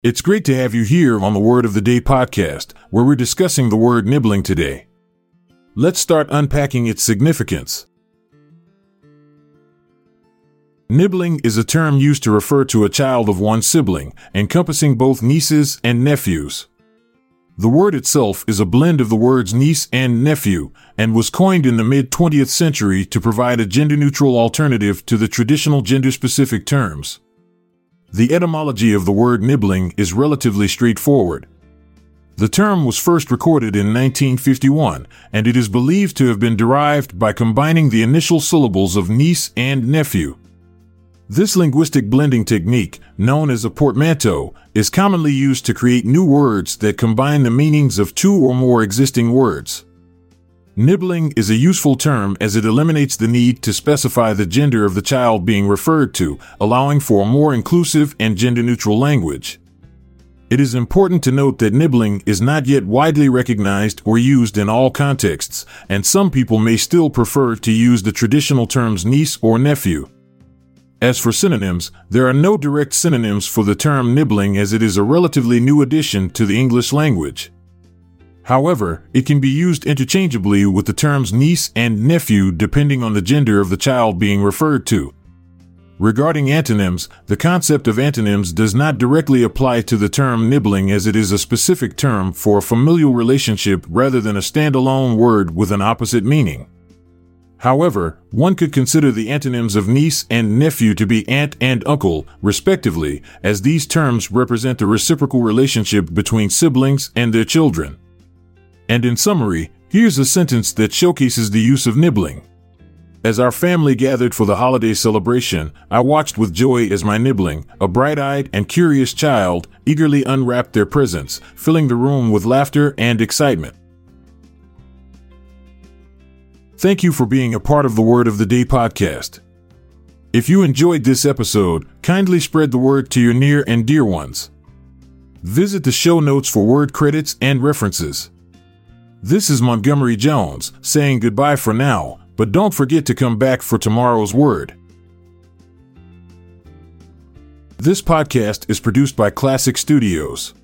It's great to have you here on the Word of the Day podcast, where we're discussing the word nibling today. Let's start unpacking its significance. Nibling is a term used to refer to a child of one sibling, encompassing both nieces and nephews. The word itself is a blend of the words niece and nephew, and was coined in the mid 20th century to provide a gender neutral alternative to the traditional gender specific terms. The etymology of the word nibling is relatively straightforward. The term was first recorded in 1951, and it is believed to have been derived by combining the initial syllables of niece and nephew. This linguistic blending technique, known as a portmanteau, is commonly used to create new words that combine the meanings of two or more existing words. Nibling is a useful term as it eliminates the need to specify the gender of the child being referred to, allowing for a more inclusive and gender neutral language. It is important to note that nibling is not yet widely recognized or used in all contexts, and some people may still prefer to use the traditional terms niece or nephew. As for synonyms, there are no direct synonyms for the term nibling as it is a relatively new addition to the English language. However, it can be used interchangeably with the terms niece and nephew depending on the gender of the child being referred to. Regarding antonyms, the concept of antonyms does not directly apply to the term nibling as it is a specific term for a familial relationship rather than a standalone word with an opposite meaning. However, one could consider the antonyms of niece and nephew to be aunt and uncle, respectively, as these terms represent the reciprocal relationship between siblings and their children. And in summary, here's a sentence that showcases the use of nibling. As our family gathered for the holiday celebration, I watched with joy as my nibling, a bright eyed and curious child, eagerly unwrapped their presents, filling the room with laughter and excitement. Thank you for being a part of the Word of the Day podcast. If you enjoyed this episode, kindly spread the word to your near and dear ones. Visit the show notes for word credits and references. This is Montgomery Jones saying goodbye for now, but don't forget to come back for tomorrow's word. This podcast is produced by Klassic Studios.